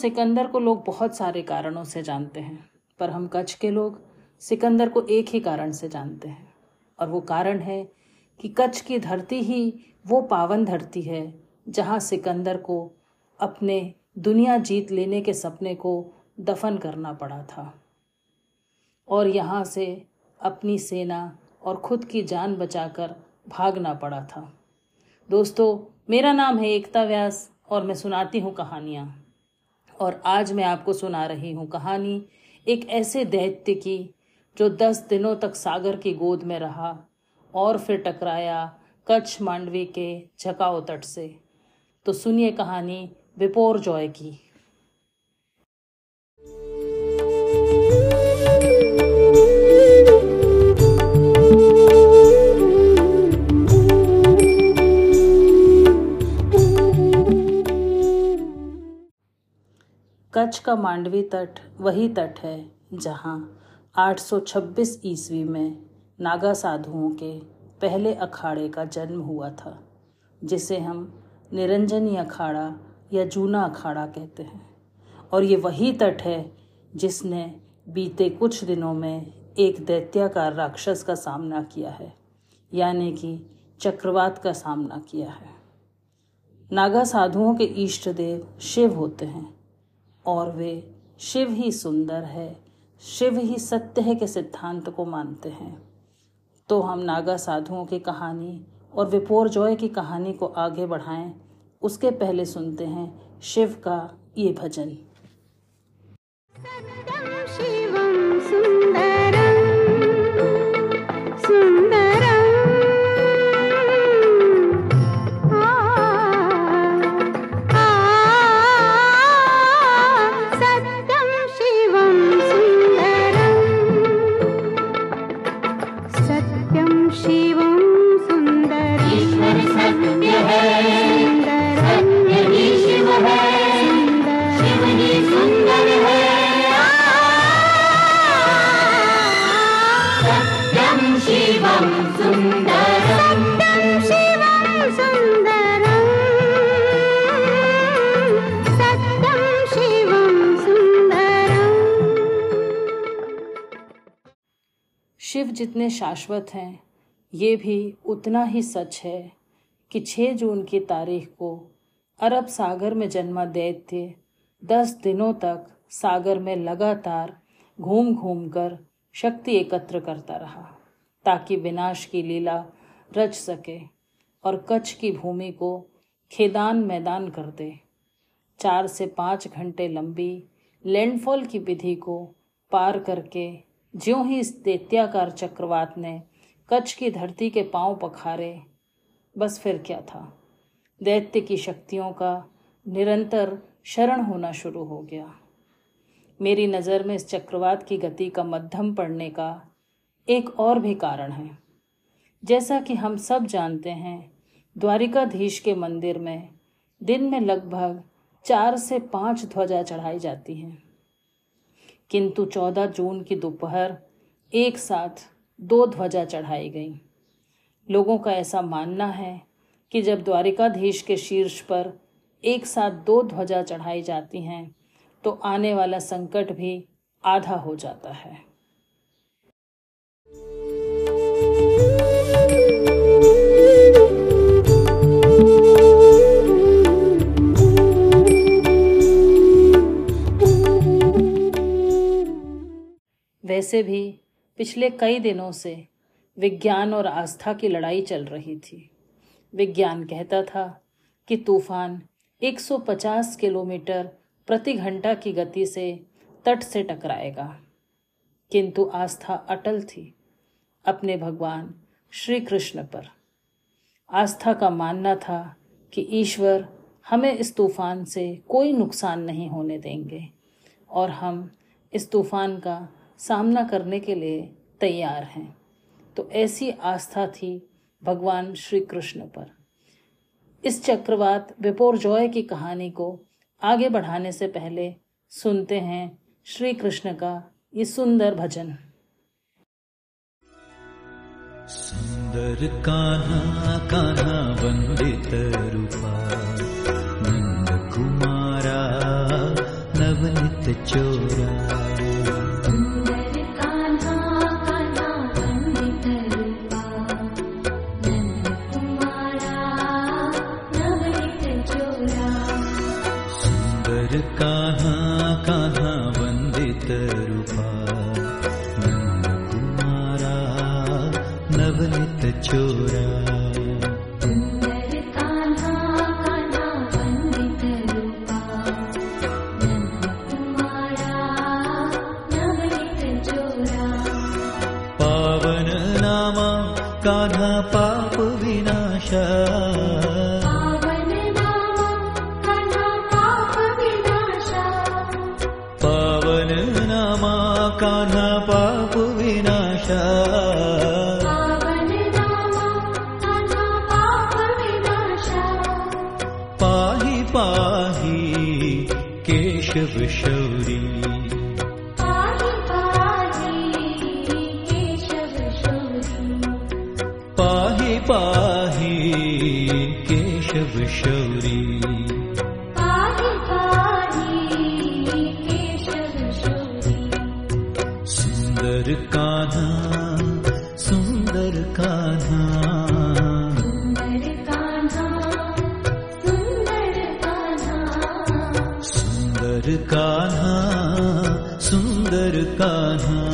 सिकंदर को लोग बहुत सारे कारणों से जानते हैं, पर हम कच्छ के लोग सिकंदर को एक ही कारण से जानते हैं। और वो कारण है कि कच्छ की धरती ही वो पावन धरती है, जहाँ सिकंदर को अपने दुनिया जीत लेने के सपने को दफन करना पड़ा था। और यहाँ से अपनी सेना और खुद की जान बचाकर भागना पड़ा था। दोस्तों, मेरा नाम है एकता व्यास और मैं सुनाती हूँ कहानियाँ। और आज मैं आपको सुना रही हूँ कहानी एक ऐसे दैत्य की, जो दस दिनों तक सागर की गोद में रहा और फिर टकराया कच्छ मांडवी के झकाओ तट से। तो सुनिए कहानी बिपोर जॉय की। कच्छ का मांडवी तट वही तट है जहाँ 826 ईस्वी में नागा साधुओं के पहले अखाड़े का जन्म हुआ था, जिसे हम निरंजनी अखाड़ा या जूना अखाड़ा कहते हैं। और ये वही तट है जिसने बीते कुछ दिनों में एक दैत्याकार राक्षस का सामना किया है, यानी कि चक्रवात का सामना किया है। नागा साधुओं के इष्ट देव शिव होते हैं। और वे शिव ही सुंदर है। शिव ही सत्य है के सिद्धांत को मानते हैं। तो हम नागा साधुओं की कहानी और विपोर जॉय की कहानी को आगे बढ़ाएँ। उसके पहले सुनते हैं शिव का ये भजन। सत्यं शिव सुंदर ईश्वर सत्य है। शिव जितने शाश्वत हैं, ये भी उतना ही सच है कि 6 जून की तारीख को अरब सागर में जन्मा दैत्य दस दिनों तक सागर में लगातार घूम घूम कर शक्ति एकत्र करता रहा, ताकि विनाश की लीला रच सके और कच्छ की भूमि को खेदान मैदान कर दे। चार से पाँच घंटे लंबी लैंडफॉल की विधि को पार करके ज्यों ही इस दैत्याकार चक्रवात ने कच्छ की धरती के पाँव पखारे, बस फिर क्या था? दैत्य की शक्तियों का निरंतर शरण होना शुरू हो गया। मेरी नज़र में इस चक्रवात की गति का मध्यम पड़ने का एक और भी कारण है। जैसा कि हम सब जानते हैं, द्वारिकाधीश के मंदिर में दिन में लगभग चार से पाँच ध्वजा चढ़ाई जाती हैं। किंतु चौदह जून की दोपहर एक साथ दो ध्वजा चढ़ाई गई। लोगों का ऐसा मानना है कि जब द्वारिकाधीश के शीर्ष पर एक साथ दो ध्वजा चढ़ाई जाती हैं तो आने वाला संकट भी आधा हो जाता है। वैसे भी पिछले कई दिनों से विज्ञान और आस्था की लड़ाई चल रही थी। विज्ञान कहता था कि तूफ़ान 150 किलोमीटर प्रति घंटा की गति से तट से टकराएगा। किंतु आस्था अटल थी अपने भगवान श्री कृष्ण पर। आस्था का मानना था कि ईश्वर हमें इस तूफ़ान से कोई नुकसान नहीं होने देंगे और हम इस तूफ़ान का सामना करने के लिए तैयार हैं। तो ऐसी आस्था थी भगवान श्री कृष्ण पर। इस चक्रवात बिपोर जॉय की कहानी को आगे बढ़ाने से पहले सुनते हैं श्री कृष्ण का ये सुंदर भजन। सुन्दर कान्हा कान्हा वन्दित रूपा नन्दकुमारा नवनित चोरा। पावन नामा कान्हा पाप विनाशा पावन नामा पाप विनाशा केशवशौरी। पाहि पाहि केशवशौरी। सुन्दर का सुन्दर का कान्हा सुन्दर कान्हा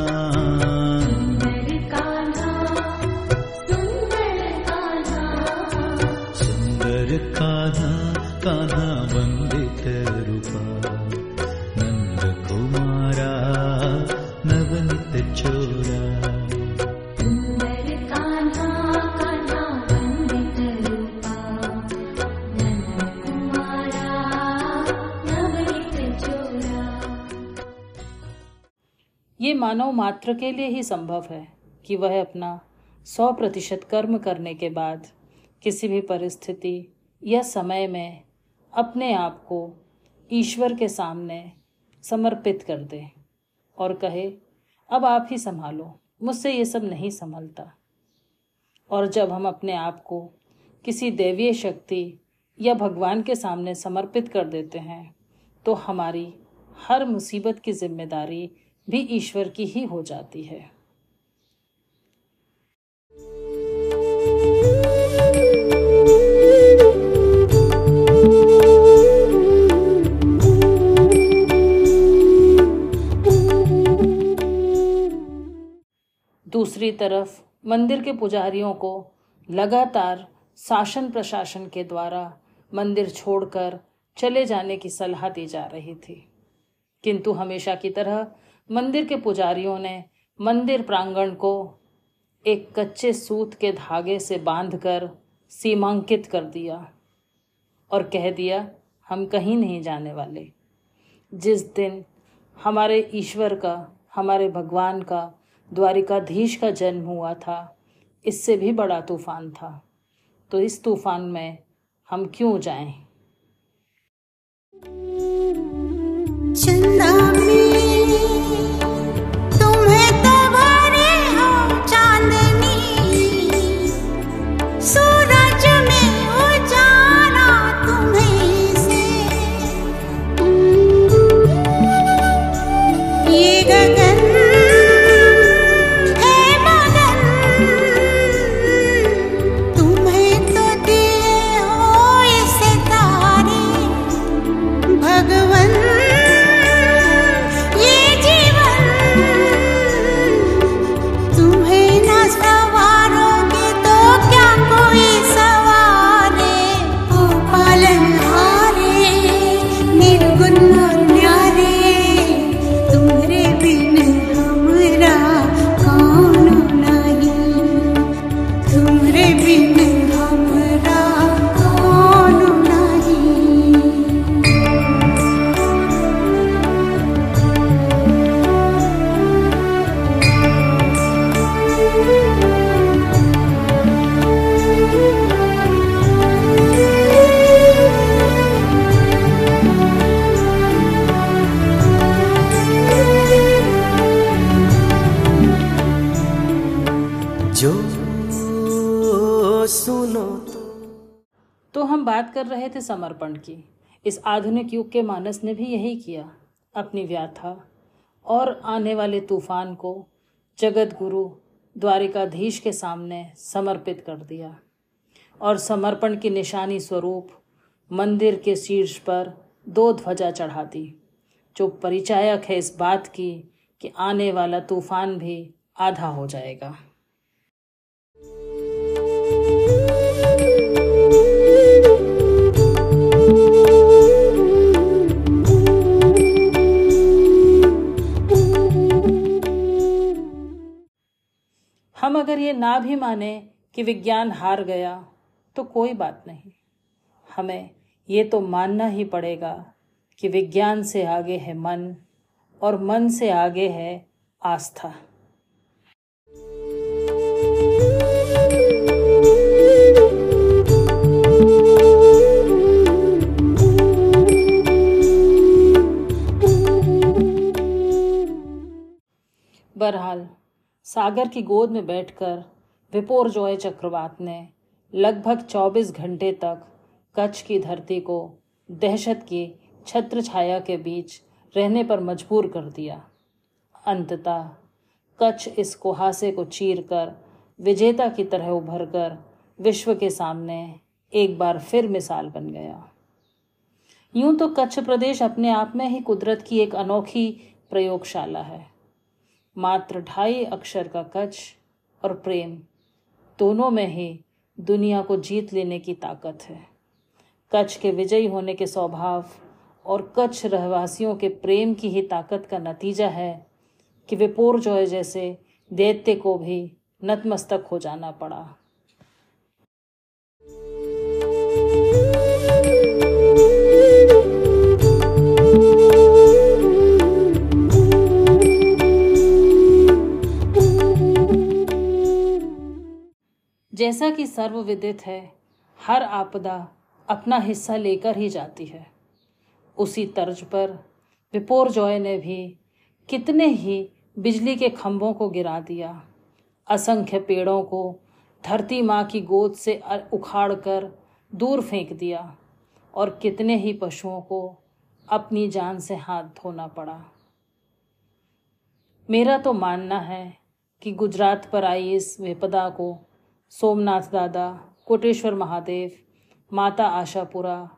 मानव मात्र के लिए ही संभव है कि वह अपना सौ प्रतिशत कर्म करने के बाद किसी भी परिस्थिति या समय में अपने आप को ईश्वर के सामने समर्पित कर दे और कहे, अब आप ही संभालो, मुझसे ये सब नहीं संभलता। और जब हम अपने आप को किसी दैवीय शक्ति या भगवान के सामने समर्पित कर देते हैं तो हमारी हर मुसीबत की ज़िम्मेदारी भी ईश्वर की ही हो जाती है। दूसरी तरफ़, मंदिर के पुजारियों को लगातार शासन प्रशासन के द्वारा मंदिर छोड़कर चले जाने की सलाह दी जा रही थी। किंतु हमेशा की तरह मंदिर के पुजारियों ने मंदिर प्रांगण को एक कच्चे सूत के धागे से बांधकर सीमांकित कर दिया और कह दिया, हम कहीं नहीं जाने वाले जिस दिन हमारे ईश्वर का, हमारे भगवान का, द्वारिकाधीश का जन्म हुआ था, इससे भी बड़ा तूफ़ान था तो इस तूफ़ान में हम क्यों जाएँ? चंदा So बात कर रहे थे समर्पण की। इस आधुनिक युग के मानस ने भी यही किया। अपनी व्याथा और आने वाले तूफ़ान को जगत गुरु द्वारिकाधीश के सामने समर्पित कर दिया और समर्पण की निशानी स्वरूप मंदिर के शीर्ष पर दो ध्वजा चढ़ा दी, जो परिचायक है इस बात की कि आने वाला तूफ़ान भी आधा हो जाएगा। अगर ये ना भी माने कि विज्ञान हार गया तो कोई बात नहीं। हमें ये तो मानना ही पड़ेगा कि विज्ञान से आगे है मन, और मन से आगे है आस्था। सागर की गोद में बैठकर विपोर जॉय चक्रवात ने लगभग 24 घंटे तक कच्छ की धरती को दहशत की छत्र छाया के बीच रहने पर मजबूर कर दिया। अंततः कच्छ इस कुहासे को चीर कर विजेता की तरह उभर कर विश्व के सामने एक बार फिर मिसाल बन गया। यूँ तो कच्छ प्रदेश अपने आप में ही कुदरत की एक अनोखी प्रयोगशाला है। मात्र ढाई अक्षर का कच्छ और प्रेम दोनों में ही दुनिया को जीत लेने की ताकत है। कच्छ के विजयी होने के स्वभाव और कच्छ रहवासियों के प्रेम की ही ताकत का नतीजा है कि विपोर जॉय जैसे दैत्य को भी नतमस्तक हो जाना पड़ा। जैसा कि सर्वविदित है, हर आपदा अपना हिस्सा लेकर ही जाती है। उसी तर्ज पर विपोर जॉय ने भी कितने ही बिजली के खंभों को गिरा दिया। असंख्य पेड़ों को धरती माँ की गोद से उखाड़ कर दूर फेंक दिया और कितने ही पशुओं को अपनी जान से हाथ धोना पड़ा। मेरा तो मानना है कि गुजरात पर आई इस विपदा को सोमनाथ दादा, कोटेश्वर महादेव, माता आशापुरा,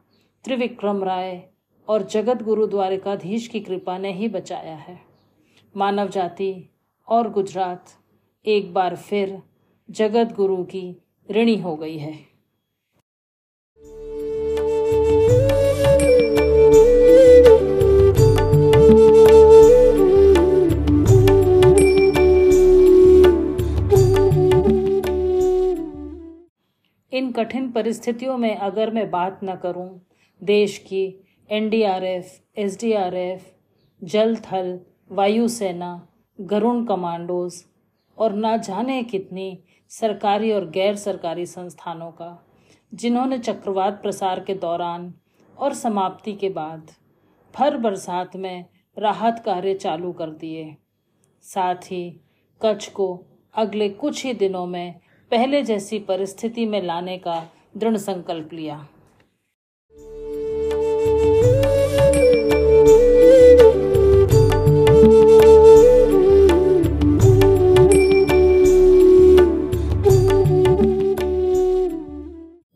त्रिविक्रम राय और जगत गुरु द्वारिकाधीश की कृपा ने ही बचाया है। मानव जाति और गुजरात एक बार फिर जगत गुरु की ऋणी हो गई है। इन कठिन परिस्थितियों में अगर मैं बात न करूँ देश की एनडीआरएफ, एसडीआरएफ, जल थल वायुसेना गरुण कमांडोज और ना जाने कितनी सरकारी और गैर सरकारी संस्थानों का जिन्होंने चक्रवात प्रसार के दौरान और समाप्ति के बाद भर बरसात में राहत कार्य चालू कर दिए। साथ ही कच्छ को अगले कुछ ही दिनों में पहले जैसी परिस्थिति में लाने का दृढ़ संकल्प लिया।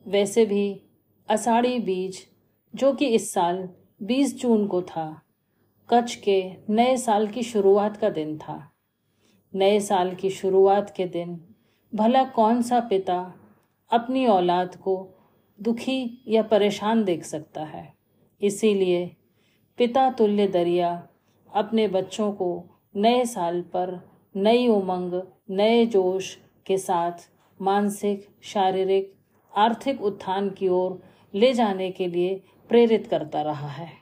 वैसे भी अषाढ़ी बीज, जो कि इस साल 20 जून को था, कच्छ के नए साल की शुरुआत का दिन था। नए साल की शुरुआत के दिन भला कौन सा पिता अपनी औलाद को दुखी या परेशान देख सकता है? इसीलिए पिता तुल्य दरिया अपने बच्चों को नए साल पर नई उमंग, नए जोश के साथ मानसिक, शारीरिक, आर्थिक उत्थान की ओर ले जाने के लिए प्रेरित करता रहा है।